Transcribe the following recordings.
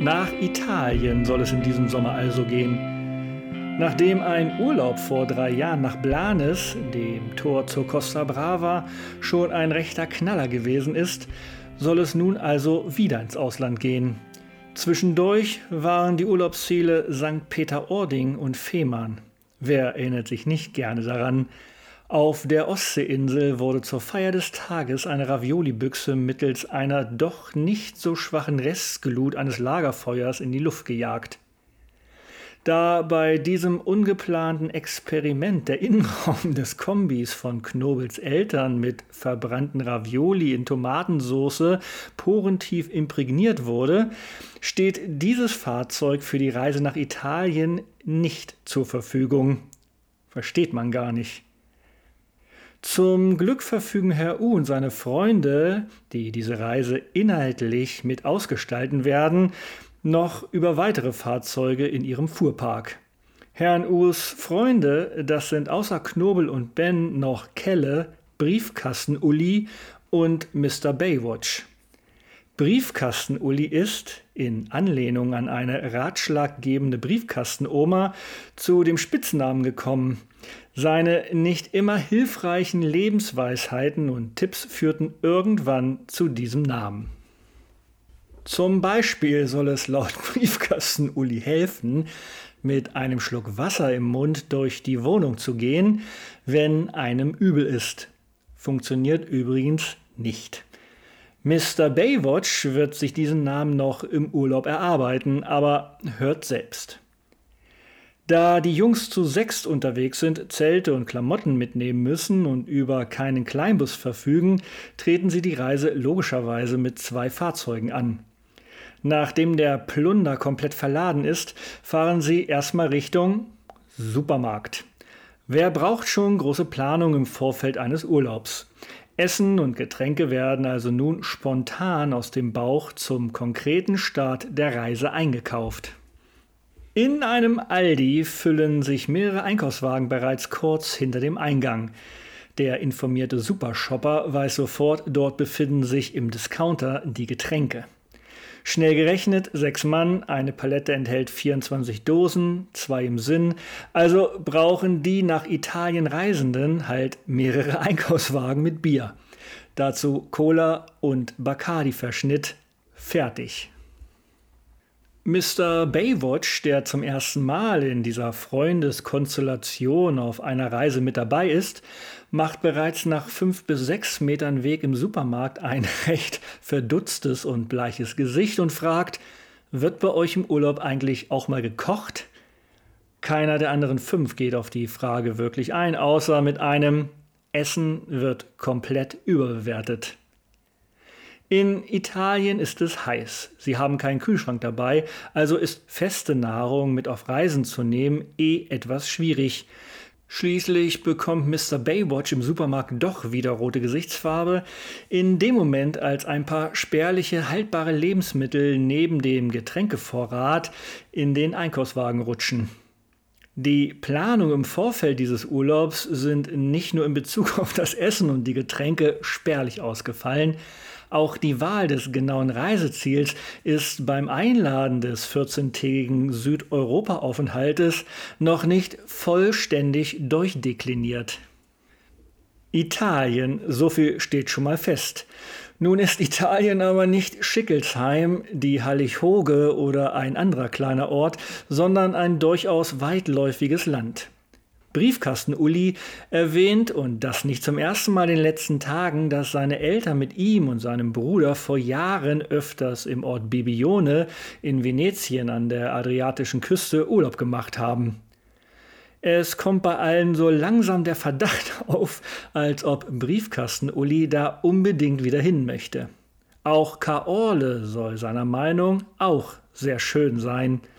Nach Italien soll es in diesem Sommer also gehen. Nachdem ein Urlaub vor drei Jahren nach Blanes, dem Tor zur Costa Brava, schon ein rechter Knaller gewesen ist, soll es nun also wieder ins Ausland gehen. Zwischendurch waren die Urlaubsziele St. Peter-Ording und Fehmarn. Wer erinnert sich nicht gerne daran? Auf der Ostseeinsel wurde zur Feier des Tages eine Ravioli-Büchse mittels einer doch nicht so schwachen Restglut eines Lagerfeuers in die Luft gejagt. Da bei diesem ungeplanten Experiment der Innenraum des Kombis von Knobels Eltern mit verbrannten Ravioli in Tomatensoße porentief imprägniert wurde, steht dieses Fahrzeug für die Reise nach Italien nicht zur Verfügung. Versteht man gar nicht. Zum Glück verfügen Herr U und seine Freunde, die diese Reise inhaltlich mit ausgestalten werden, noch über weitere Fahrzeuge in ihrem Fuhrpark. Herrn U's Freunde, das sind außer Knobel und Ben noch Kelle, Briefkasten-Uli und Mr. Baywatch. Briefkasten-Uli ist, in Anlehnung an eine ratschlaggebende Briefkastenoma, zu dem Spitznamen gekommen. Seine nicht immer hilfreichen Lebensweisheiten und Tipps führten irgendwann zu diesem Namen. Zum Beispiel soll es laut Briefkasten Uli helfen, mit einem Schluck Wasser im Mund durch die Wohnung zu gehen, wenn einem übel ist. Funktioniert übrigens nicht. Mr. Baywatch wird sich diesen Namen noch im Urlaub erarbeiten, aber hört selbst. Da die Jungs zu sechst unterwegs sind, Zelte und Klamotten mitnehmen müssen und über keinen Kleinbus verfügen, treten sie die Reise logischerweise mit zwei Fahrzeugen an. Nachdem der Plunder komplett verladen ist, fahren sie erstmal Richtung Supermarkt. Wer braucht schon große Planung im Vorfeld eines Urlaubs? Essen und Getränke werden also nun spontan aus dem Bauch zum konkreten Start der Reise eingekauft. In einem Aldi füllen sich mehrere Einkaufswagen bereits kurz hinter dem Eingang. Der informierte Supershopper weiß sofort, dort befinden sich im Discounter die Getränke. Schnell gerechnet, sechs Mann, eine Palette enthält 24 Dosen, zwei im Sinn. Also brauchen die nach Italien Reisenden halt mehrere Einkaufswagen mit Bier. Dazu Cola und Bacardi-Verschnitt. Fertig. Mr. Baywatch, der zum ersten Mal in dieser Freundeskonstellation auf einer Reise mit dabei ist, macht bereits nach fünf bis sechs Metern Weg im Supermarkt ein recht verdutztes und bleiches Gesicht und fragt, wird bei euch im Urlaub eigentlich auch mal gekocht? Keiner der anderen fünf geht auf die Frage wirklich ein, außer mit einem Essen wird komplett überbewertet. In Italien ist es heiß. Sie haben keinen Kühlschrank dabei, also ist feste Nahrung mit auf Reisen zu nehmen eh etwas schwierig. Schließlich bekommt Mr. Baywatch im Supermarkt doch wieder rote Gesichtsfarbe, in dem Moment, als ein paar spärliche haltbare Lebensmittel neben dem Getränkevorrat in den Einkaufswagen rutschen. Die Planung im Vorfeld dieses Urlaubs sind nicht nur in Bezug auf das Essen und die Getränke spärlich ausgefallen, auch die Wahl des genauen Reiseziels ist beim Einladen des 14-tägigen Südeuropa-Aufenthaltes noch nicht vollständig durchdekliniert. Italien, so viel steht schon mal fest. Nun ist Italien aber nicht Schickelsheim, die Hallig-Hoge oder ein anderer kleiner Ort, sondern ein durchaus weitläufiges Land. Briefkasten-Uli erwähnt, und das nicht zum ersten Mal in den letzten Tagen, dass seine Eltern mit ihm und seinem Bruder vor Jahren öfters im Ort Bibione in Venetien an der adriatischen Küste Urlaub gemacht haben. Es kommt bei allen so langsam der Verdacht auf, als ob Briefkasten-Uli da unbedingt wieder hin möchte. Auch Kaorle soll seiner Meinung auch sehr schön sein –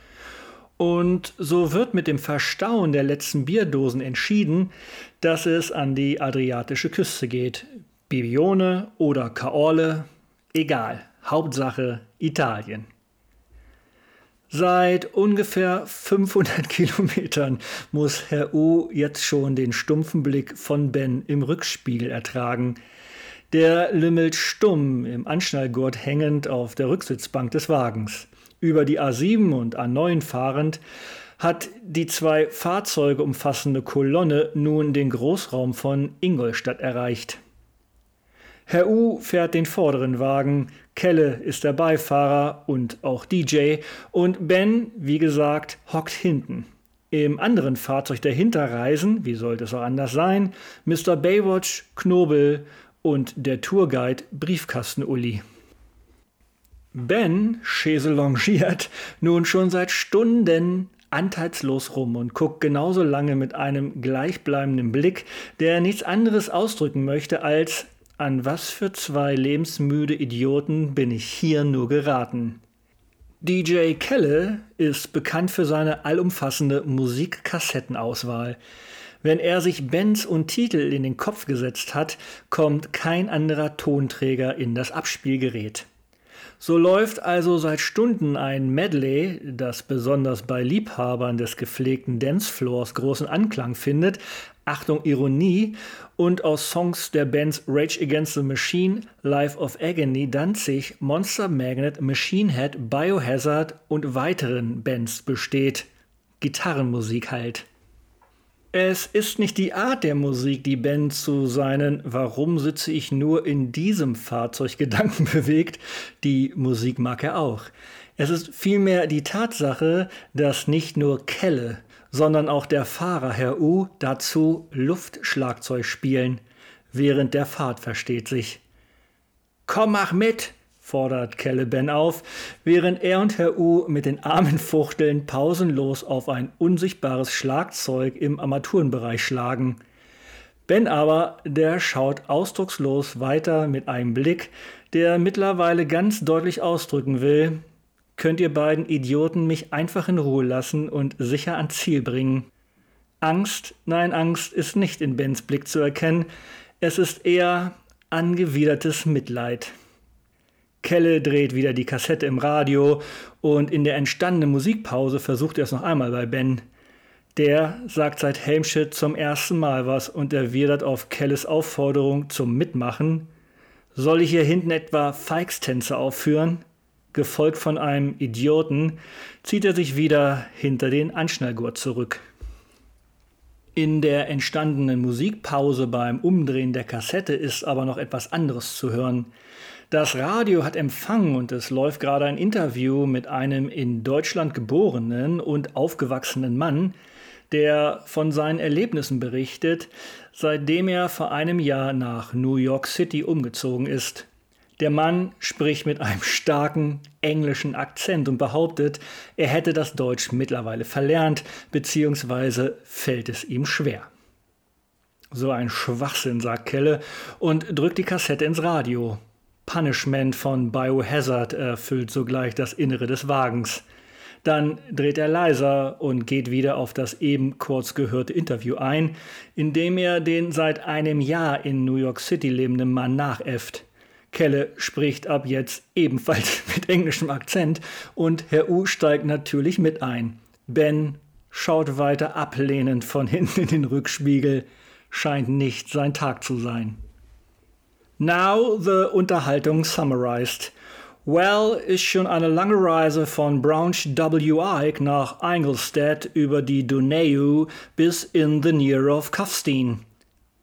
und so wird mit dem Verstauen der letzten Bierdosen entschieden, dass es an die adriatische Küste geht. Bibione oder Caorle, egal. Hauptsache Italien. Seit ungefähr 500 Kilometern muss Herr U jetzt schon den stumpfen Blick von Ben im Rückspiegel ertragen. Der lümmelt stumm im Anschnallgurt hängend auf der Rücksitzbank des Wagens. Über die A7 und A9 fahrend hat die zwei Fahrzeuge umfassende Kolonne nun den Großraum von Ingolstadt erreicht. Herr U fährt den vorderen Wagen, Kelle ist der Beifahrer und auch DJ und Ben, wie gesagt, hockt hinten. Im anderen Fahrzeug der Hinterreisen, wie sollte es auch anders sein, Mr. Baywatch, Knobel und der Tourguide Briefkasten-Uli. Ben cheselongiert nun schon seit Stunden anteilslos rum und guckt genauso lange mit einem gleichbleibenden Blick, der nichts anderes ausdrücken möchte als an was für zwei lebensmüde Idioten bin ich hier nur geraten. DJ Kelle ist bekannt für seine allumfassende Musikkassettenauswahl. Wenn er sich Bands und Titel in den Kopf gesetzt hat, kommt kein anderer Tonträger in das Abspielgerät. So läuft also seit Stunden ein Medley, das besonders bei Liebhabern des gepflegten Dancefloors großen Anklang findet, Achtung Ironie, und aus Songs der Bands Rage Against the Machine, Life of Agony, Danzig, Monster Magnet, Machine Head, Biohazard und weiteren Bands besteht. Gitarrenmusik halt. Es ist nicht die Art der Musik, die Ben zu seinen Warum sitze ich nur in diesem Fahrzeug Gedanken bewegt, die Musik mag er auch. Es ist vielmehr die Tatsache, dass nicht nur Kelle, sondern auch der Fahrer Herr U dazu Luftschlagzeug spielen, während der Fahrt versteht sich. Komm, mach mit, fordert Caliban auf, während er und Herr U mit den Armen fuchteln pausenlos auf ein unsichtbares Schlagzeug im Armaturenbereich schlagen. Ben aber, der schaut ausdruckslos weiter mit einem Blick, der mittlerweile ganz deutlich ausdrücken will, könnt ihr beiden Idioten mich einfach in Ruhe lassen und sicher ans Ziel bringen. Angst, nein, Angst ist nicht in Bens Blick zu erkennen, es ist eher angewidertes Mitleid. Kelle dreht wieder die Kassette im Radio und in der entstandenen Musikpause versucht er es noch einmal bei Ben. Der sagt seit Helmshit zum ersten Mal was und erwidert auf Kelles Aufforderung zum Mitmachen. Soll ich hier hinten etwa Feigstänze aufführen? Gefolgt von einem Idioten zieht er sich wieder hinter den Anschnallgurt zurück. In der entstandenen Musikpause beim Umdrehen der Kassette ist aber noch etwas anderes zu hören. Das Radio hat empfangen und es läuft gerade ein Interview mit einem in Deutschland geborenen und aufgewachsenen Mann, der von seinen Erlebnissen berichtet, seitdem er vor einem Jahr nach New York City umgezogen ist. Der Mann spricht mit einem starken englischen Akzent und behauptet, er hätte das Deutsch mittlerweile verlernt, beziehungsweise fällt es ihm schwer. So ein Schwachsinn, sagt Kelle und drückt die Kassette ins Radio. Punishment von Biohazard erfüllt sogleich das Innere des Wagens. Dann dreht er leiser und geht wieder auf das eben kurz gehörte Interview ein, in dem er den seit einem Jahr in New York City lebenden Mann nachäfft. Kelle spricht ab jetzt ebenfalls mit englischem Akzent und Herr U steigt natürlich mit ein. Ben schaut weiter ablehnend von hinten in den Rückspiegel, scheint nicht sein Tag zu sein. Now the Unterhaltung summarized. Well ist schon eine lange Reise von Branch W. Ike nach Ingolstadt über die Donau bis in the Near of Kufstein.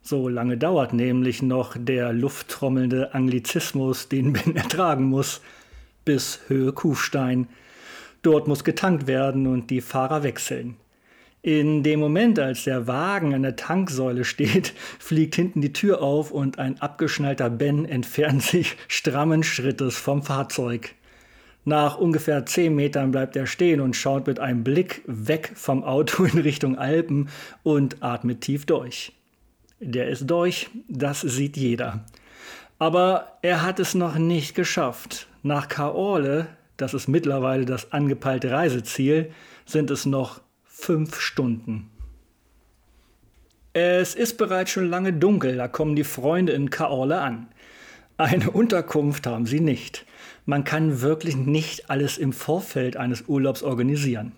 So lange dauert nämlich noch der lufttrommelnde Anglizismus, den Ben ertragen muss, bis Höhe Kufstein. Dort muss getankt werden und die Fahrer wechseln. In dem Moment, als der Wagen an der Tanksäule steht, fliegt hinten die Tür auf und ein abgeschnallter Ben entfernt sich strammen Schrittes vom Fahrzeug. Nach ungefähr zehn Metern bleibt er stehen und schaut mit einem Blick weg vom Auto in Richtung Alpen und atmet tief durch. Der ist durch, das sieht jeder. Aber er hat es noch nicht geschafft. Nach Kaorle, das ist mittlerweile das angepeilte Reiseziel, sind es noch fünf Stunden. Es ist bereits schon lange dunkel, da kommen die Freunde in Kaorle an. Eine Unterkunft haben sie nicht. Man kann wirklich nicht alles im Vorfeld eines Urlaubs organisieren.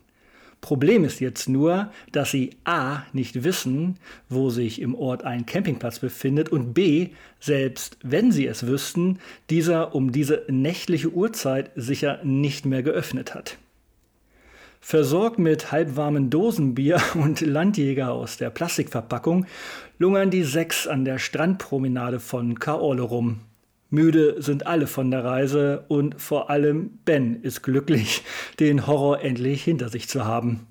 Problem ist jetzt nur, dass sie a. nicht wissen, wo sich im Ort ein Campingplatz befindet und b. selbst wenn sie es wüssten, dieser um diese nächtliche Uhrzeit sicher nicht mehr geöffnet hat. Versorgt mit halbwarmen Dosenbier und Landjäger aus der Plastikverpackung lungern die sechs an der Strandpromenade von Kaorle rum. Müde sind alle von der Reise und vor allem Ben ist glücklich, den Horror endlich hinter sich zu haben.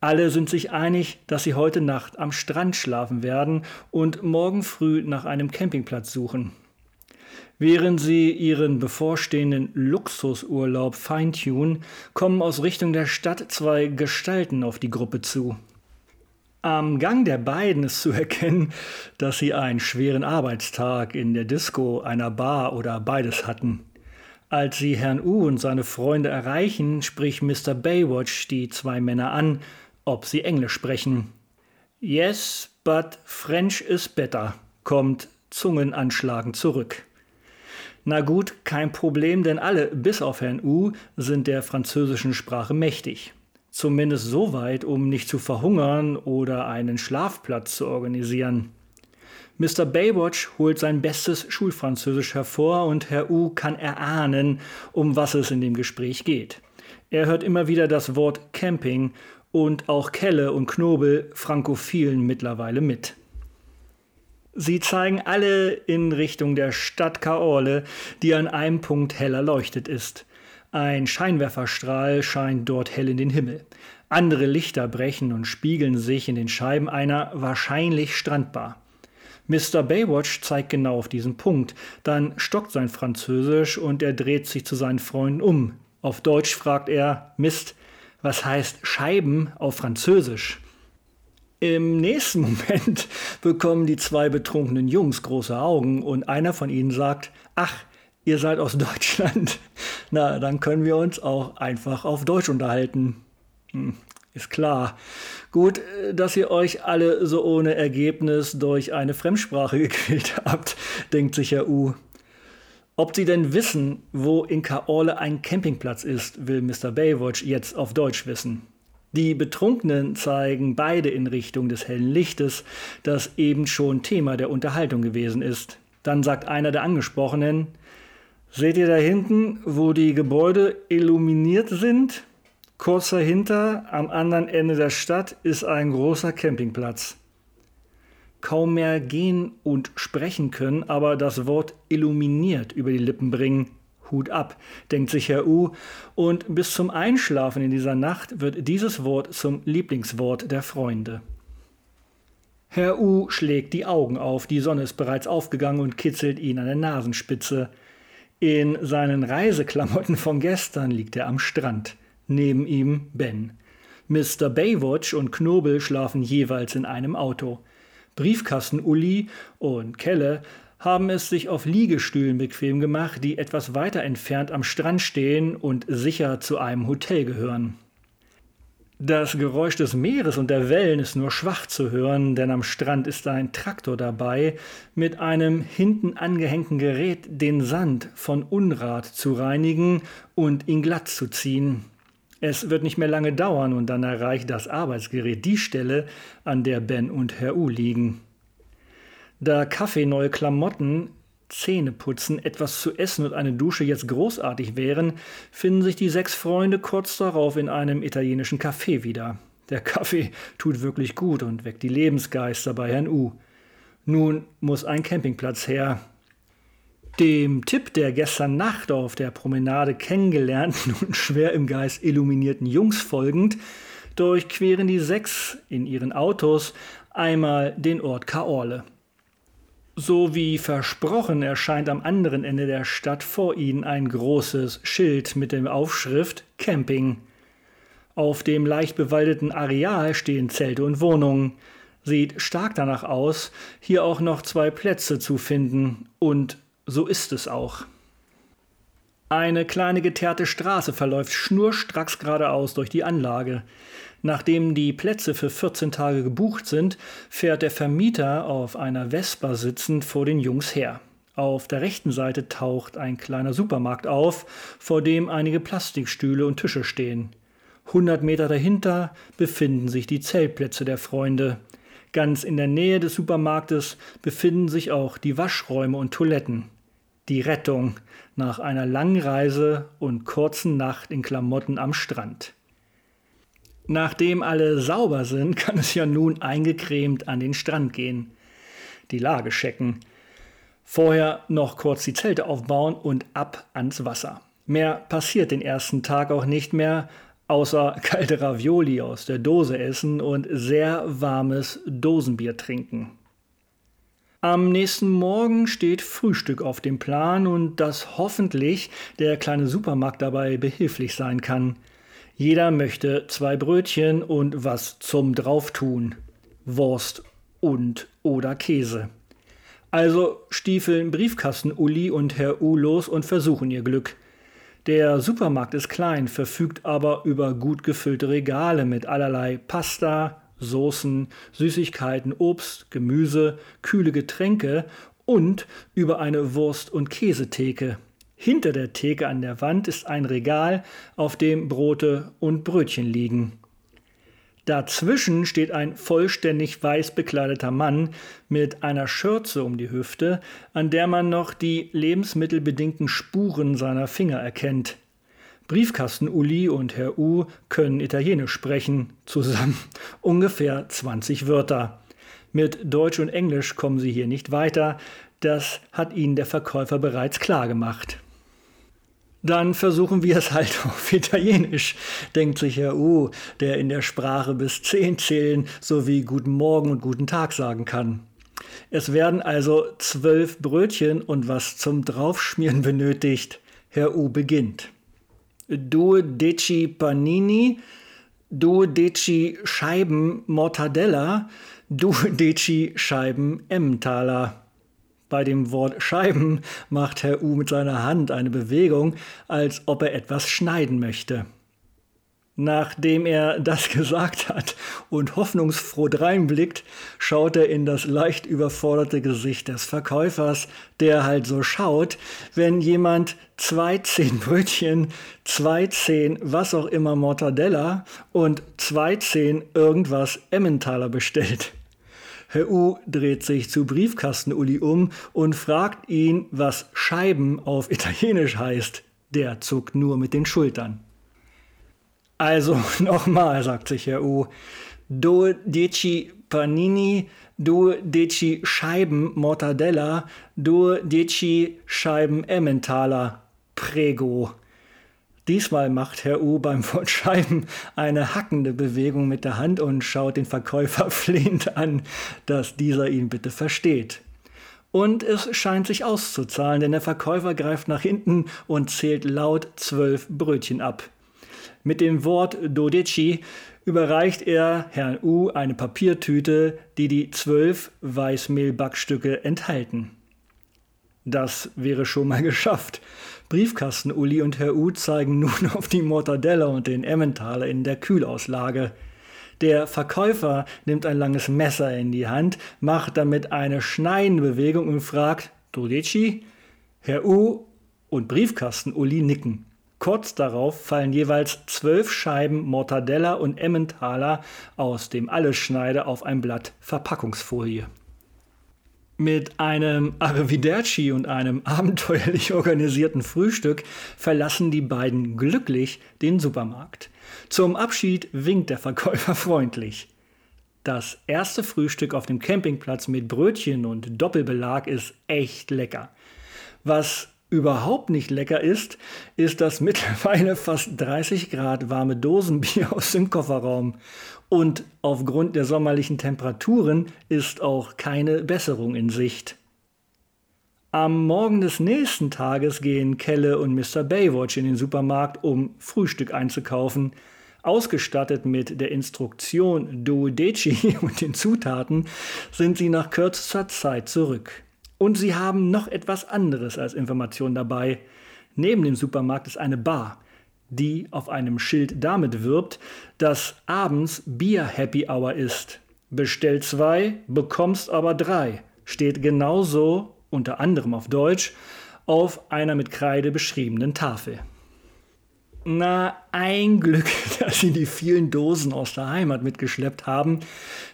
Alle sind sich einig, dass sie heute Nacht am Strand schlafen werden und morgen früh nach einem Campingplatz suchen. Während sie ihren bevorstehenden Luxusurlaub feintun, kommen aus Richtung der Stadt zwei Gestalten auf die Gruppe zu. Am Gang der beiden ist zu erkennen, dass sie einen schweren Arbeitstag in der Disco, einer Bar oder beides hatten. Als sie Herrn U und seine Freunde erreichen, spricht Mr. Baywatch die zwei Männer an, ob sie Englisch sprechen. Yes, but French is better, kommt zungenanschlagend zurück. Na gut, kein Problem, denn alle, bis auf Herrn U, sind der französischen Sprache mächtig. Zumindest so weit, um nicht zu verhungern oder einen Schlafplatz zu organisieren. Mr. Baywatch holt sein bestes Schulfranzösisch hervor und Herr U kann erahnen, um was es in dem Gespräch geht. Er hört immer wieder das Wort Camping und auch Kelle und Knobel frankophilen mittlerweile mit. Sie zeigen alle in Richtung der Stadt Kaorle, die an einem Punkt hell erleuchtet ist. Ein Scheinwerferstrahl scheint dort hell in den Himmel. Andere Lichter brechen und spiegeln sich in den Scheiben einer wahrscheinlich Strandbar. Mr. Baywatch zeigt genau auf diesen Punkt. Dann stockt sein Französisch und er dreht sich zu seinen Freunden um. Auf Deutsch fragt er: Mist, was heißt Scheiben auf Französisch? Im nächsten Moment bekommen die zwei betrunkenen Jungs große Augen und einer von ihnen sagt: Ach, ihr seid aus Deutschland. Na, dann können wir uns auch einfach auf Deutsch unterhalten. Hm, ist klar. Gut, dass ihr euch alle so ohne Ergebnis durch eine Fremdsprache gequält habt, denkt sich Herr U. Ob sie denn wissen, wo in Kaorle ein Campingplatz ist, will Mr. Baywatch jetzt auf Deutsch wissen. Die Betrunkenen zeigen beide in Richtung des hellen Lichtes, das eben schon Thema der Unterhaltung gewesen ist. Dann sagt einer der Angesprochenen, Seht ihr da hinten, wo die Gebäude illuminiert sind? Kurz dahinter, am anderen Ende der Stadt, ist ein großer Campingplatz. Kaum mehr gehen und sprechen können, aber das Wort illuminiert über die Lippen bringen. Hut ab, denkt sich Herr U, und bis zum Einschlafen in dieser Nacht wird dieses Wort zum Lieblingswort der Freunde. Herr U schlägt die Augen auf, die Sonne ist bereits aufgegangen und kitzelt ihn an der Nasenspitze. In seinen Reiseklamotten von gestern liegt er am Strand. Neben ihm Ben. Mr. Baywatch und Knobel schlafen jeweils in einem Auto. Briefkasten-Uli und Kelle haben es sich auf Liegestühlen bequem gemacht, die etwas weiter entfernt am Strand stehen und sicher zu einem Hotel gehören. Das Geräusch des Meeres und der Wellen ist nur schwach zu hören, denn am Strand ist ein Traktor dabei, mit einem hinten angehängten Gerät den Sand von Unrat zu reinigen und ihn glatt zu ziehen. Es wird nicht mehr lange dauern und dann erreicht das Arbeitsgerät die Stelle, an der Ben und Herr U liegen. Da Kaffee, neue Klamotten, Zähne putzen, etwas zu essen und eine Dusche jetzt großartig wären, finden sich die sechs Freunde kurz darauf in einem italienischen Café wieder. Der Kaffee tut wirklich gut und weckt die Lebensgeister bei Herrn U. Nun muss ein Campingplatz her. Dem Tipp der gestern Nacht auf der Promenade kennengelernten und schwer im Geist illuminierten Jungs folgend, durchqueren die sechs in ihren Autos einmal den Ort Kaorle. So wie versprochen erscheint am anderen Ende der Stadt vor ihnen ein großes Schild mit der Aufschrift Camping. Auf dem leicht bewaldeten Areal stehen Zelte und Wohnungen. Sieht stark danach aus, hier auch noch zwei Plätze zu finden, und so ist es auch. Eine kleine geteerte Straße verläuft schnurstracks geradeaus durch die Anlage. Nachdem die Plätze für 14 Tage gebucht sind, fährt der Vermieter auf einer Vespa sitzend vor den Jungs her. Auf der rechten Seite taucht ein kleiner Supermarkt auf, vor dem einige Plastikstühle und Tische stehen. Hundert Meter dahinter befinden sich die Zeltplätze der Freunde. Ganz in der Nähe des Supermarktes befinden sich auch die Waschräume und Toiletten. Die Rettung nach einer langen Reise und kurzen Nacht in Klamotten am Strand. Nachdem alle sauber sind, kann es ja nun eingecremt an den Strand gehen. Die Lage checken. Vorher noch kurz die Zelte aufbauen und ab ans Wasser. Mehr passiert den ersten Tag auch nicht mehr, außer kalte Ravioli aus der Dose essen und sehr warmes Dosenbier trinken. Am nächsten Morgen steht Frühstück auf dem Plan und dass hoffentlich der kleine Supermarkt dabei behilflich sein kann. Jeder möchte zwei Brötchen und was zum Drauftun. Wurst und oder Käse. Also stiefeln Briefkasten Uli und Herr U los und versuchen ihr Glück. Der Supermarkt ist klein, verfügt aber über gut gefüllte Regale mit allerlei Pasta, Soßen, Süßigkeiten, Obst, Gemüse, kühle Getränke und über eine Wurst- und Käsetheke. Hinter der Theke an der Wand ist ein Regal, auf dem Brote und Brötchen liegen. Dazwischen steht ein vollständig weiß bekleideter Mann mit einer Schürze um die Hüfte, an der man noch die lebensmittelbedingten Spuren seiner Finger erkennt. Briefkasten-Uli und Herr U können Italienisch sprechen, zusammen ungefähr 20 Wörter. Mit Deutsch und Englisch kommen sie hier nicht weiter, das hat ihnen der Verkäufer bereits klar gemacht. Dann versuchen wir es halt auf Italienisch, denkt sich Herr U, der in der Sprache bis zehn zählen sowie Guten Morgen und Guten Tag sagen kann. Es werden also zwölf Brötchen und was zum Draufschmieren benötigt. Herr U beginnt. Due deci panini, due deci Scheiben Mortadella, due deci Scheiben Emmentaler. Bei dem Wort Scheiben macht Herr U mit seiner Hand eine Bewegung, als ob er etwas schneiden möchte. Nachdem er das gesagt hat und hoffnungsfroh dreinblickt, schaut er in das leicht überforderte Gesicht des Verkäufers, der halt so schaut, wenn jemand zwei zehn Brötchen, zwei zehn was auch immer Mortadella und zwei zehn irgendwas Emmentaler bestellt. Herr U dreht sich zu Briefkasten-Uli um und fragt ihn, was Scheiben auf Italienisch heißt. Der zuckt nur mit den Schultern. Also nochmal, sagt sich Herr U. Do dieci panini, do dieci Scheiben Mortadella, do dieci Scheiben Emmentaler. Prego. Diesmal macht Herr U beim Fortschreiben eine hackende Bewegung mit der Hand und schaut den Verkäufer flehend an, dass dieser ihn bitte versteht. Und es scheint sich auszuzahlen, denn der Verkäufer greift nach hinten und zählt laut zwölf Brötchen ab. Mit dem Wort Dodeci überreicht er Herrn U eine Papiertüte, die die zwölf Weißmehlbackstücke enthalten. Das wäre schon mal geschafft. Briefkasten-Uli und Herr U zeigen nun auf die Mortadella und den Emmentaler in der Kühlauslage. Der Verkäufer nimmt ein langes Messer in die Hand, macht damit eine schneidende Bewegung und fragt, Dodeci? Herr U und Briefkasten-Uli nicken. Kurz darauf fallen jeweils zwölf Scheiben Mortadella und Emmentaler aus dem Allesschneider auf ein Blatt Verpackungsfolie. Mit einem Arrivederci und einem abenteuerlich organisierten Frühstück verlassen die beiden glücklich den Supermarkt. Zum Abschied winkt der Verkäufer freundlich. Das erste Frühstück auf dem Campingplatz mit Brötchen und Doppelbelag ist echt lecker. Was überhaupt nicht lecker ist, ist das mittlerweile fast 30 Grad warme Dosenbier aus dem Kofferraum. Und aufgrund der sommerlichen Temperaturen ist auch keine Besserung in Sicht. Am Morgen des nächsten Tages gehen Kelle und Mr. Baywatch in den Supermarkt, um Frühstück einzukaufen. Ausgestattet mit der Instruktion Duodeci und den Zutaten sind sie nach kürzester Zeit zurück. Und sie haben noch etwas anderes als Information dabei. Neben dem Supermarkt ist eine Bar, die auf einem Schild damit wirbt, dass abends Bier Happy Hour ist. Bestell zwei, bekommst aber drei. Steht genauso, unter anderem auf Deutsch, auf einer mit Kreide beschriebenen Tafel. Na, ein Glück, dass sie die vielen Dosen aus der Heimat mitgeschleppt haben,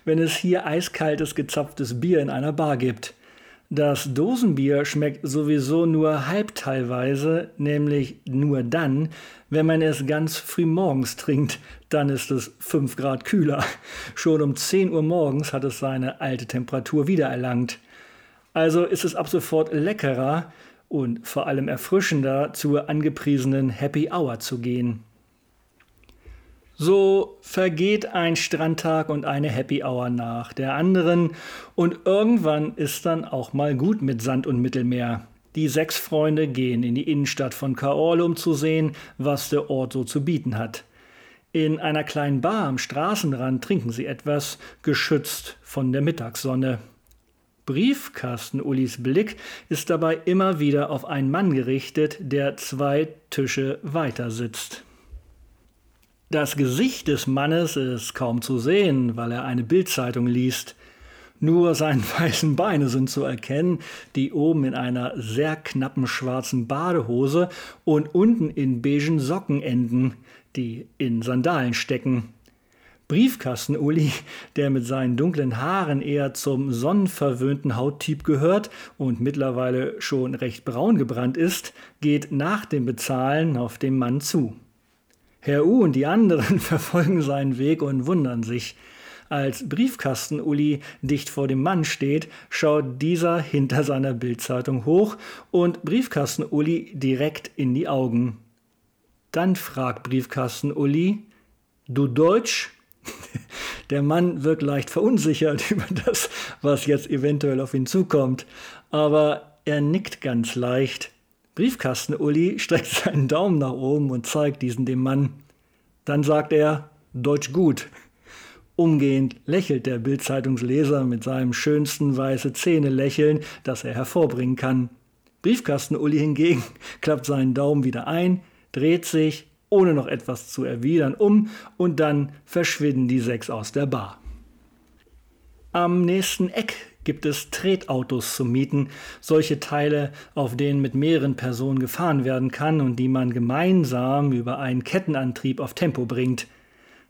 wenn es hier eiskaltes, gezapftes Bier in einer Bar gibt. Das Dosenbier schmeckt sowieso nur halb teilweise, nämlich nur dann, wenn man es ganz früh morgens trinkt, dann ist es 5 Grad kühler. Schon um 10 Uhr morgens hat es seine alte Temperatur wiedererlangt. Also ist es ab sofort leckerer und vor allem erfrischender zur angepriesenen Happy Hour zu gehen. So vergeht ein Strandtag und eine Happy Hour nach der anderen und irgendwann ist dann auch mal gut mit Sand und Mittelmeer. Die sechs Freunde gehen in die Innenstadt von Caorle, um zu sehen, was der Ort so zu bieten hat. In einer kleinen Bar am Straßenrand trinken sie etwas, geschützt von der Mittagssonne. Briefkasten-Ulis Blick ist dabei immer wieder auf einen Mann gerichtet, der zwei Tische weiter sitzt. Das Gesicht des Mannes ist kaum zu sehen, weil er eine Bildzeitung liest. Nur seine weißen Beine sind zu erkennen, die oben in einer sehr knappen schwarzen Badehose und unten in beigen Socken enden, die in Sandalen stecken. Briefkasten-Uli, der mit seinen dunklen Haaren eher zum sonnenverwöhnten Hauttyp gehört und mittlerweile schon recht braun gebrannt ist, geht nach dem Bezahlen auf den Mann zu. Herr U und die anderen verfolgen seinen Weg und wundern sich. Als Briefkasten-Uli dicht vor dem Mann steht, schaut dieser hinter seiner Bildzeitung hoch und Briefkasten-Uli direkt in die Augen. Dann fragt Briefkasten-Uli, du Deutsch? Der Mann wirkt leicht verunsichert über das, was jetzt eventuell auf ihn zukommt, aber er nickt ganz leicht. Briefkasten-Uli streckt seinen Daumen nach oben und zeigt diesen dem Mann. Dann sagt er, Deutsch gut. Umgehend lächelt der Bildzeitungsleser mit seinem schönsten weiße Zähne lächeln, das er hervorbringen kann. Briefkasten-Uli hingegen klappt seinen Daumen wieder ein, dreht sich, ohne noch etwas zu erwidern, um und dann verschwinden die sechs aus der Bar. Am nächsten Eck gibt es Tretautos zu mieten, solche Teile, auf denen mit mehreren Personen gefahren werden kann und die man gemeinsam über einen Kettenantrieb auf Tempo bringt.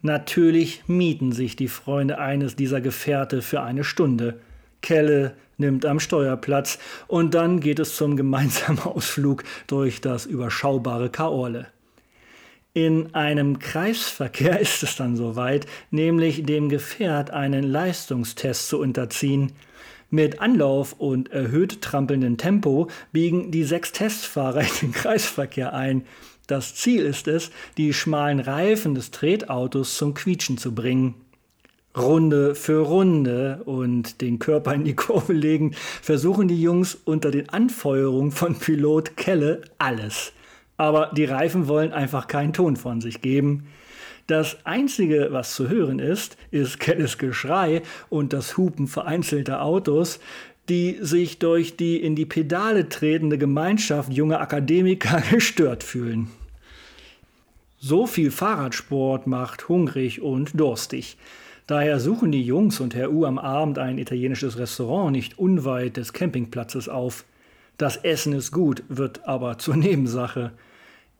Natürlich mieten sich die Freunde eines dieser Gefährte für eine Stunde. Kelle nimmt am Steuerplatz und dann geht es zum gemeinsamen Ausflug durch das überschaubare Kaorle. In einem Kreisverkehr ist es dann soweit, nämlich dem Gefährt einen Leistungstest zu unterziehen. Mit Anlauf und erhöht trampelndem Tempo biegen die sechs Testfahrer in den Kreisverkehr ein. Das Ziel ist es, die schmalen Reifen des Tretautos zum Quietschen zu bringen. Runde für Runde und den Körper in die Kurve legen, versuchen die Jungs unter den Anfeuerungen von Pilot Kelle alles aber die Reifen wollen einfach keinen Ton von sich geben. Das Einzige, was zu hören ist, ist Kelles Geschrei und das Hupen vereinzelter Autos, die sich durch die in die Pedale tretende Gemeinschaft junger Akademiker gestört fühlen. So viel Fahrradsport macht hungrig und durstig. Daher suchen die Jungs und Herr U am Abend ein italienisches Restaurant nicht unweit des Campingplatzes auf. Das Essen ist gut, wird aber zur Nebensache.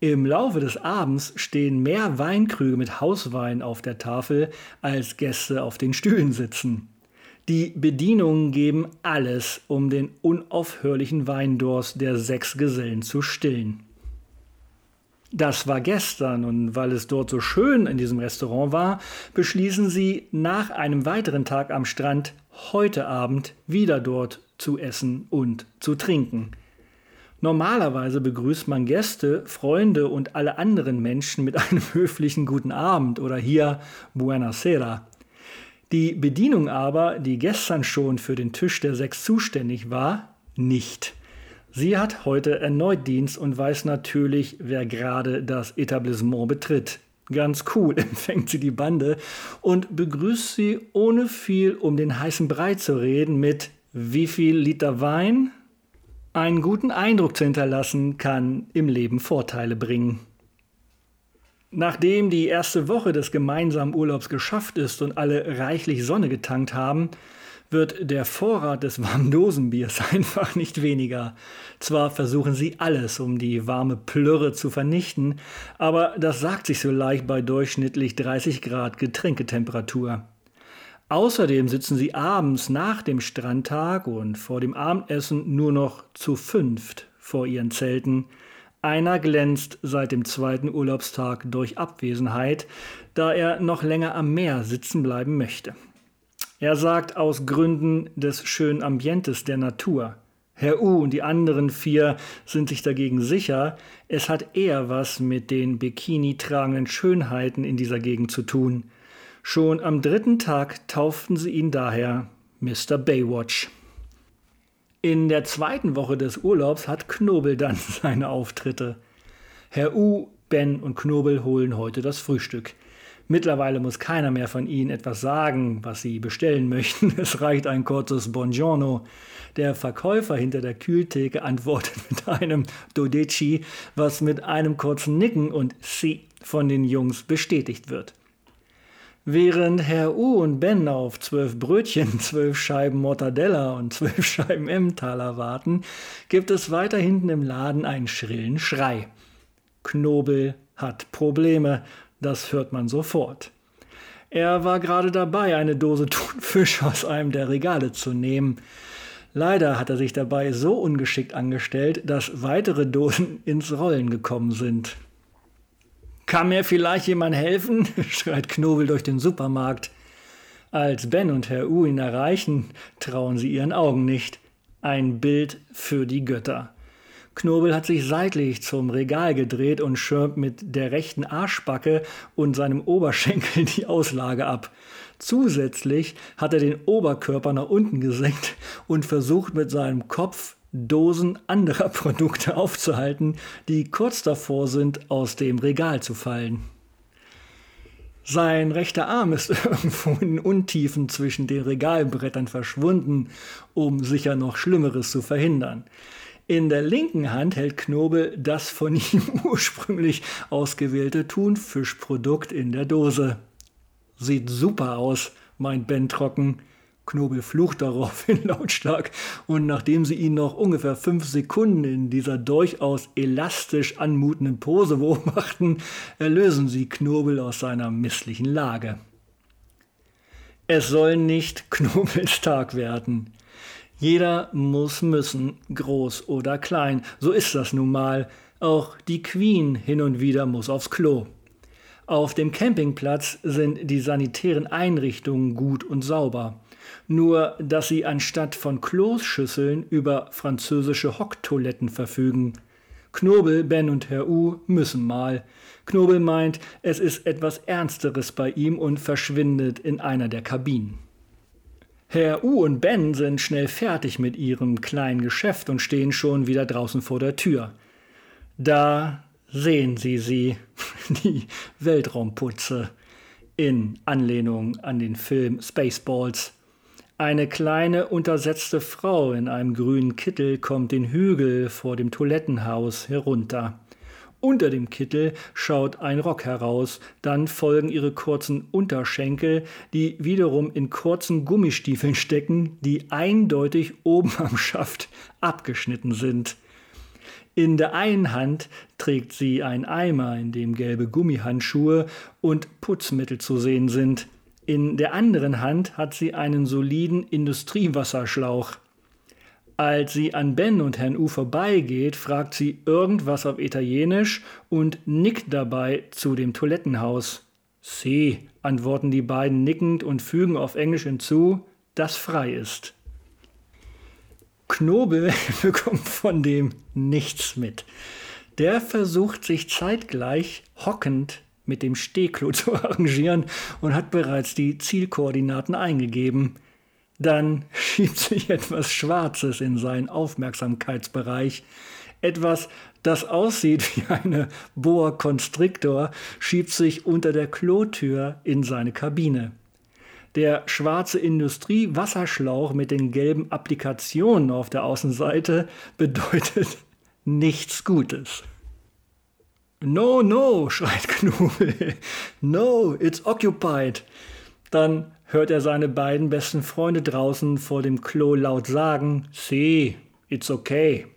Im Laufe des Abends stehen mehr Weinkrüge mit Hauswein auf der Tafel, als Gäste auf den Stühlen sitzen. Die Bedienungen geben alles, um den unaufhörlichen Weindurst der sechs Gesellen zu stillen. Das war gestern und weil es dort so schön in diesem Restaurant war, beschließen sie nach einem weiteren Tag am Strand heute Abend wieder dort zu essen und zu trinken. Normalerweise begrüßt man Gäste, Freunde und alle anderen Menschen mit einem höflichen guten Abend oder hier Buonasera. Die Bedienung aber, die gestern schon für den Tisch der sechs zuständig war, nicht. Sie hat heute erneut Dienst und weiß natürlich, wer gerade das Etablissement betritt. Ganz cool empfängt sie die Bande und begrüßt sie ohne viel um den heißen Brei zu reden mit wie viel Liter Wein? Einen guten Eindruck zu hinterlassen kann im Leben Vorteile bringen. Nachdem die erste Woche des gemeinsamen Urlaubs geschafft ist und alle reichlich Sonne getankt haben, wird der Vorrat des warmen Dosenbiers einfach nicht weniger. Zwar versuchen sie alles, um die warme Plürre zu vernichten, aber das sagt sich so leicht bei durchschnittlich 30 Grad Getränketemperatur. Außerdem sitzen sie abends nach dem Strandtag und vor dem Abendessen nur noch zu fünft vor ihren Zelten. Einer glänzt seit dem zweiten Urlaubstag durch Abwesenheit, da er noch länger am Meer sitzen bleiben möchte. Er sagt aus Gründen des schönen Ambientes der Natur. Herr U und die anderen vier sind sich dagegen sicher, es hat eher was mit den Bikini tragenden Schönheiten in dieser Gegend zu tun. Schon am dritten Tag tauften sie ihn daher Mr. Baywatch. In der zweiten Woche des Urlaubs hat Knobel dann seine Auftritte. Herr U, Ben und Knobel holen heute das Frühstück. Mittlerweile muss keiner mehr von ihnen etwas sagen, was sie bestellen möchten. Es reicht ein kurzes Buongiorno. Der Verkäufer hinter der Kühltheke antwortet mit einem Dodeci, was mit einem kurzen Nicken und Si von den Jungs bestätigt wird. Während Herr U und Ben auf zwölf Brötchen, zwölf Scheiben Mortadella und zwölf Scheiben Emmentaler warten, gibt es weiter hinten im Laden einen schrillen Schrei. Knobel hat Probleme, das hört man sofort. Er war gerade dabei, eine Dose Thunfisch aus einem der Regale zu nehmen. Leider hat er sich dabei so ungeschickt angestellt, dass weitere Dosen ins Rollen gekommen sind. Kann mir vielleicht jemand helfen? schreit Knobel durch den Supermarkt. Als Ben und Herr U ihn erreichen, trauen sie ihren Augen nicht. Ein Bild für die Götter. Knobel hat sich seitlich zum Regal gedreht und schirmt mit der rechten Arschbacke und seinem Oberschenkel die Auslage ab. Zusätzlich hat er den Oberkörper nach unten gesenkt und versucht mit seinem Kopf Dosen anderer Produkte aufzuhalten, die kurz davor sind, aus dem Regal zu fallen. Sein rechter Arm ist irgendwo in Untiefen zwischen den Regalbrettern verschwunden, um sicher noch Schlimmeres zu verhindern. In der linken Hand hält Knobel das von ihm ursprünglich ausgewählte Thunfischprodukt in der Dose. Sieht super aus, meint Ben trocken. Knobel flucht daraufhin lautstark und nachdem sie ihn noch ungefähr fünf Sekunden in dieser durchaus elastisch anmutenden Pose beobachten, erlösen sie Knobel aus seiner misslichen Lage. Es soll nicht Knobels Tag werden. Jeder muss müssen, groß oder klein, so ist das nun mal. Auch die Queen hin und wieder muss aufs Klo. Auf dem Campingplatz sind die sanitären Einrichtungen gut und sauber nur dass sie anstatt von Kloßschüsseln über französische Hocktoiletten verfügen. Knobel, Ben und Herr U müssen mal. Knobel meint, es ist etwas Ernsteres bei ihm und verschwindet in einer der Kabinen. Herr U und Ben sind schnell fertig mit ihrem kleinen Geschäft und stehen schon wieder draußen vor der Tür. Da sehen sie sie, die Weltraumputze, in Anlehnung an den Film Spaceballs. Eine kleine untersetzte Frau in einem grünen Kittel kommt den Hügel vor dem Toilettenhaus herunter. Unter dem Kittel schaut ein Rock heraus, dann folgen ihre kurzen Unterschenkel, die wiederum in kurzen Gummistiefeln stecken, die eindeutig oben am Schaft abgeschnitten sind. In der einen Hand trägt sie einen Eimer, in dem gelbe Gummihandschuhe und Putzmittel zu sehen sind. In der anderen Hand hat sie einen soliden Industriewasserschlauch. Als sie an Ben und Herrn U vorbeigeht, fragt sie irgendwas auf Italienisch und nickt dabei zu dem Toilettenhaus. Sie, antworten die beiden nickend und fügen auf Englisch hinzu, das frei ist. Knobel bekommt von dem nichts mit. Der versucht sich zeitgleich hockend mit dem Stehklo zu arrangieren und hat bereits die Zielkoordinaten eingegeben. Dann schiebt sich etwas Schwarzes in seinen Aufmerksamkeitsbereich. Etwas, das aussieht wie eine Boa Constrictor, schiebt sich unter der Klotür in seine Kabine. Der schwarze Industriewasserschlauch mit den gelben Applikationen auf der Außenseite bedeutet nichts Gutes. No, no, schreit Knobel. No, it's occupied. Dann hört er seine beiden besten Freunde draußen vor dem Klo laut sagen, See, it's okay.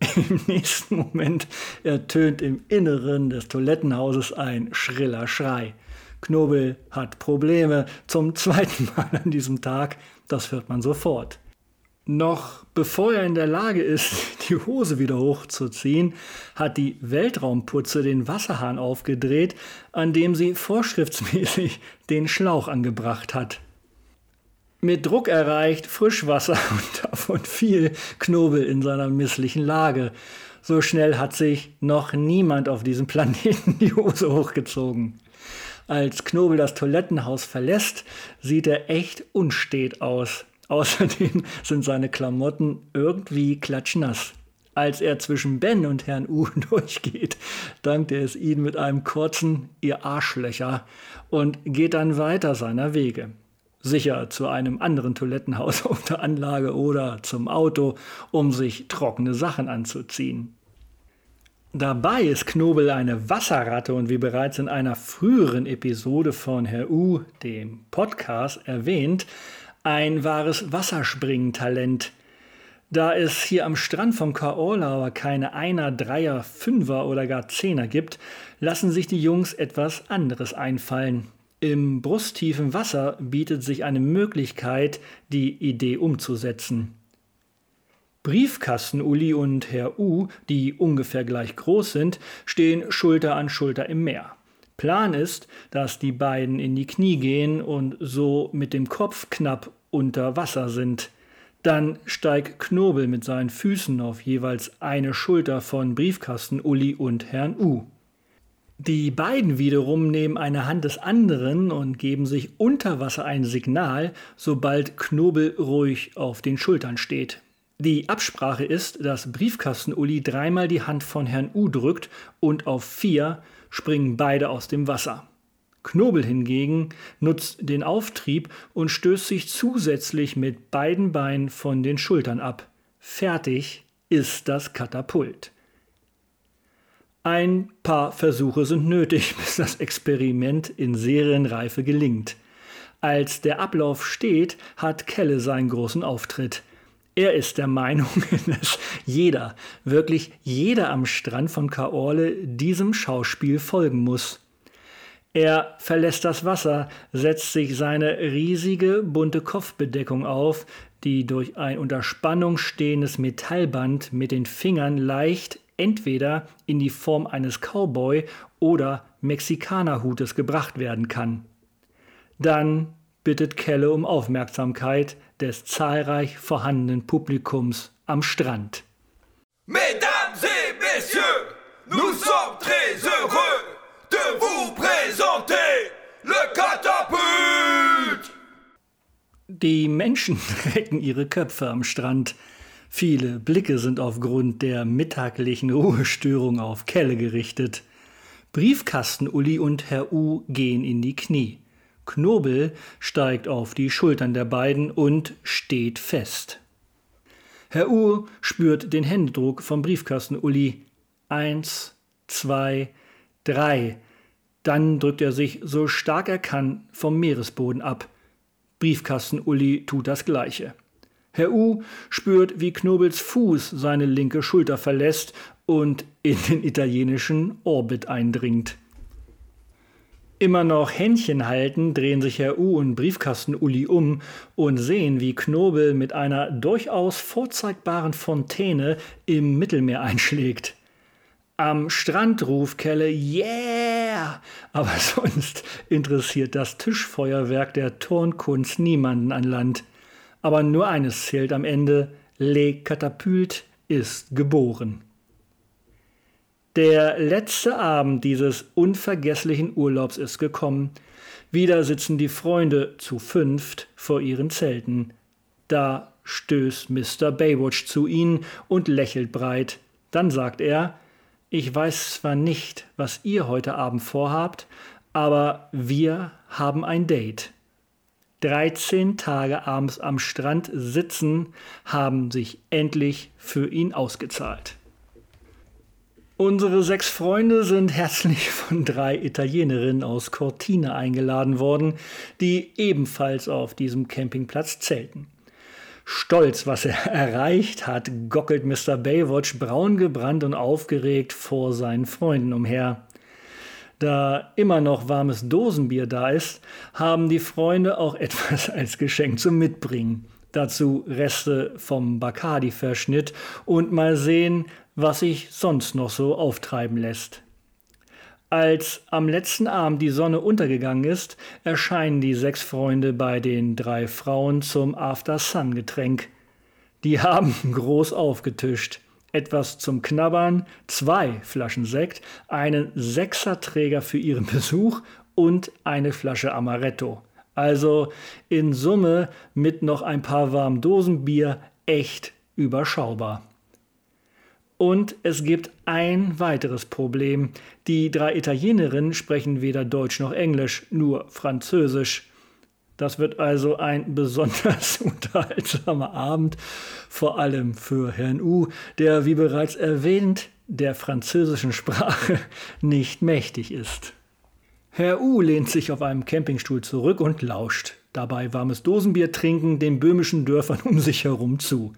Im nächsten Moment ertönt im Inneren des Toilettenhauses ein schriller Schrei. Knobel hat Probleme zum zweiten Mal an diesem Tag, das hört man sofort. Noch bevor er in der Lage ist, die Hose wieder hochzuziehen, hat die Weltraumputze den Wasserhahn aufgedreht, an dem sie vorschriftsmäßig den Schlauch angebracht hat. Mit Druck erreicht Frischwasser und davon viel Knobel in seiner misslichen Lage. So schnell hat sich noch niemand auf diesem Planeten die Hose hochgezogen. Als Knobel das Toilettenhaus verlässt, sieht er echt unstet aus. Außerdem sind seine Klamotten irgendwie klatschnass. Als er zwischen Ben und Herrn U durchgeht, dankt er es ihnen mit einem kurzen Ihr Arschlöcher und geht dann weiter seiner Wege. Sicher zu einem anderen Toilettenhaus auf der Anlage oder zum Auto, um sich trockene Sachen anzuziehen. Dabei ist Knobel eine Wasserratte und wie bereits in einer früheren Episode von Herr U, dem Podcast, erwähnt, ein wahres Wasserspringentalent. Da es hier am Strand Kaorla aber keine Einer, Dreier, Fünfer oder gar Zehner gibt, lassen sich die Jungs etwas anderes einfallen. Im brusttiefen Wasser bietet sich eine Möglichkeit, die Idee umzusetzen. Briefkasten-Uli und Herr U, die ungefähr gleich groß sind, stehen Schulter an Schulter im Meer. Plan ist, dass die beiden in die Knie gehen und so mit dem Kopf knapp unter Wasser sind. Dann steigt Knobel mit seinen Füßen auf jeweils eine Schulter von Briefkasten Uli und Herrn U. Die beiden wiederum nehmen eine Hand des anderen und geben sich unter Wasser ein Signal, sobald Knobel ruhig auf den Schultern steht. Die Absprache ist, dass Briefkasten Uli dreimal die Hand von Herrn U drückt und auf vier springen beide aus dem Wasser. Knobel hingegen nutzt den Auftrieb und stößt sich zusätzlich mit beiden Beinen von den Schultern ab. Fertig ist das Katapult. Ein paar Versuche sind nötig, bis das Experiment in Serienreife gelingt. Als der Ablauf steht, hat Kelle seinen großen Auftritt. Er ist der Meinung, dass jeder, wirklich jeder am Strand von Kaorle diesem Schauspiel folgen muss. Er verlässt das Wasser, setzt sich seine riesige bunte Kopfbedeckung auf, die durch ein unter Spannung stehendes Metallband mit den Fingern leicht entweder in die Form eines Cowboy oder Mexikanerhutes gebracht werden kann. Dann bittet Kelle um Aufmerksamkeit des zahlreich vorhandenen Publikums am Strand. Mesdames et Messieurs, nous sommes très heureux vous présenter le Katapult! Die Menschen recken ihre Köpfe am Strand. Viele Blicke sind aufgrund der mittaglichen Ruhestörung auf Kelle gerichtet. Briefkasten Uli und Herr U gehen in die Knie. Knobel steigt auf die Schultern der beiden und steht fest. Herr U spürt den Händedruck vom Briefkasten Uli. Eins, zwei, drei. Dann drückt er sich so stark er kann vom Meeresboden ab. Briefkasten Uli tut das Gleiche. Herr U spürt, wie Knobels Fuß seine linke Schulter verlässt und in den italienischen Orbit eindringt. Immer noch Händchen halten, drehen sich Herr U und Briefkasten Uli um und sehen, wie Knobel mit einer durchaus vorzeigbaren Fontäne im Mittelmeer einschlägt. Am Strand ruft Kelle Yeah! Aber sonst interessiert das Tischfeuerwerk der Turnkunst niemanden an Land. Aber nur eines zählt am Ende: Le Katapult ist geboren. Der letzte Abend dieses unvergesslichen Urlaubs ist gekommen. Wieder sitzen die Freunde zu fünft vor ihren Zelten. Da stößt Mr. Baywatch zu ihnen und lächelt breit. Dann sagt er, ich weiß zwar nicht, was ihr heute Abend vorhabt, aber wir haben ein Date. 13 Tage abends am Strand sitzen haben sich endlich für ihn ausgezahlt. Unsere sechs Freunde sind herzlich von drei Italienerinnen aus Cortina eingeladen worden, die ebenfalls auf diesem Campingplatz zelten. Stolz, was er erreicht hat, gockelt Mr. Baywatch braun gebrannt und aufgeregt vor seinen Freunden umher. Da immer noch warmes Dosenbier da ist, haben die Freunde auch etwas als Geschenk zum Mitbringen. Dazu Reste vom Bacardi-Verschnitt und mal sehen, was sich sonst noch so auftreiben lässt. Als am letzten Abend die Sonne untergegangen ist, erscheinen die sechs Freunde bei den drei Frauen zum After-Sun-Getränk. Die haben groß aufgetischt. Etwas zum Knabbern, zwei Flaschen Sekt, einen Sechserträger für ihren Besuch und eine Flasche Amaretto. Also in Summe mit noch ein paar warmen Dosenbier echt überschaubar. Und es gibt ein weiteres Problem. Die drei Italienerinnen sprechen weder Deutsch noch Englisch, nur Französisch. Das wird also ein besonders unterhaltsamer Abend, vor allem für Herrn U, der, wie bereits erwähnt, der französischen Sprache nicht mächtig ist. Herr U lehnt sich auf einem Campingstuhl zurück und lauscht, dabei warmes Dosenbier trinken den böhmischen Dörfern um sich herum zu.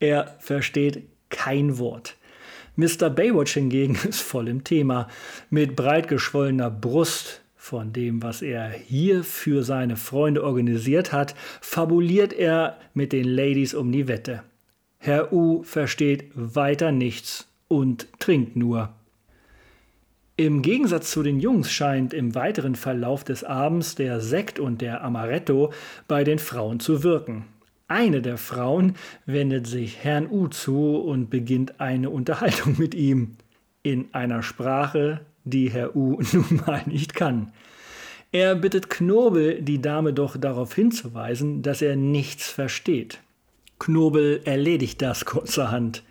Er versteht kein Wort. Mr. Baywatch hingegen ist voll im Thema. Mit breit geschwollener Brust, von dem, was er hier für seine Freunde organisiert hat, fabuliert er mit den Ladies um die Wette. Herr U versteht weiter nichts und trinkt nur. Im Gegensatz zu den Jungs scheint im weiteren Verlauf des Abends der Sekt und der Amaretto bei den Frauen zu wirken. Eine der Frauen wendet sich Herrn U zu und beginnt eine Unterhaltung mit ihm in einer Sprache, die Herr U nun mal nicht kann. Er bittet Knobel, die Dame doch darauf hinzuweisen, dass er nichts versteht. Knobel erledigt das kurzerhand.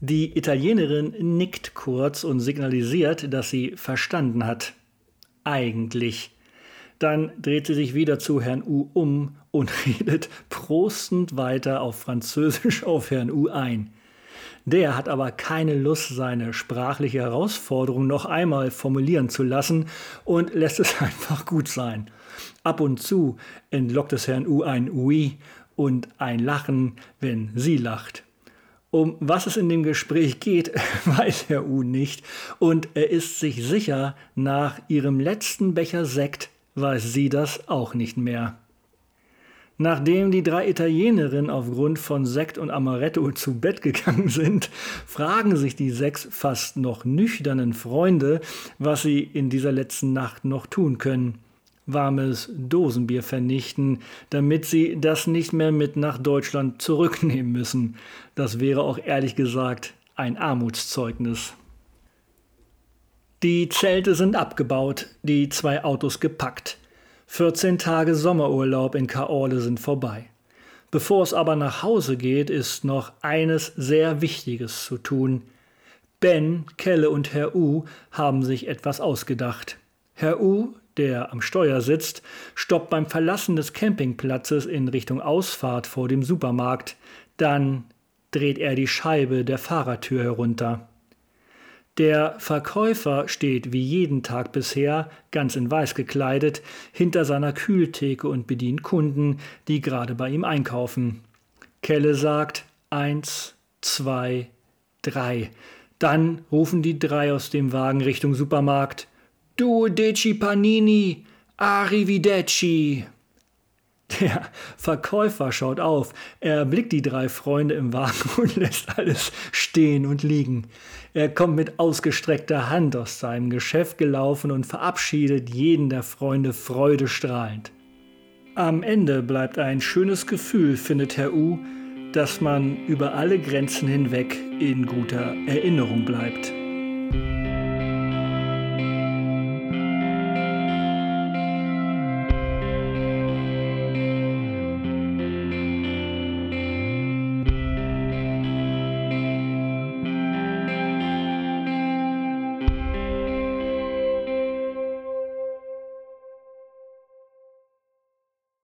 Die Italienerin nickt kurz und signalisiert, dass sie verstanden hat. Eigentlich. Dann dreht sie sich wieder zu Herrn U um und redet prostend weiter auf Französisch auf Herrn U ein. Der hat aber keine Lust, seine sprachliche Herausforderung noch einmal formulieren zu lassen und lässt es einfach gut sein. Ab und zu entlockt es Herrn U ein Oui und ein Lachen, wenn sie lacht. Um was es in dem Gespräch geht, weiß Herr U nicht und er ist sich sicher, nach ihrem letzten Becher Sekt weiß sie das auch nicht mehr. Nachdem die drei Italienerinnen aufgrund von Sekt und Amaretto zu Bett gegangen sind, fragen sich die sechs fast noch nüchternen Freunde, was sie in dieser letzten Nacht noch tun können. Warmes Dosenbier vernichten, damit sie das nicht mehr mit nach Deutschland zurücknehmen müssen. Das wäre auch ehrlich gesagt ein Armutszeugnis. Die Zelte sind abgebaut, die zwei Autos gepackt. 14 Tage Sommerurlaub in Kaorle sind vorbei. Bevor es aber nach Hause geht, ist noch eines sehr Wichtiges zu tun. Ben, Kelle und Herr U haben sich etwas ausgedacht. Herr U, der am Steuer sitzt, stoppt beim Verlassen des Campingplatzes in Richtung Ausfahrt vor dem Supermarkt. Dann dreht er die Scheibe der Fahrertür herunter. Der Verkäufer steht wie jeden Tag bisher, ganz in weiß gekleidet, hinter seiner Kühltheke und bedient Kunden, die gerade bei ihm einkaufen. Kelle sagt eins, zwei, drei. Dann rufen die drei aus dem Wagen Richtung Supermarkt. Duodeci Panini, Arrivederci. Der Verkäufer schaut auf, er blickt die drei Freunde im Wagen und lässt alles stehen und liegen. Er kommt mit ausgestreckter Hand aus seinem Geschäft gelaufen und verabschiedet jeden der Freunde freudestrahlend. Am Ende bleibt ein schönes Gefühl, findet Herr U, dass man über alle Grenzen hinweg in guter Erinnerung bleibt.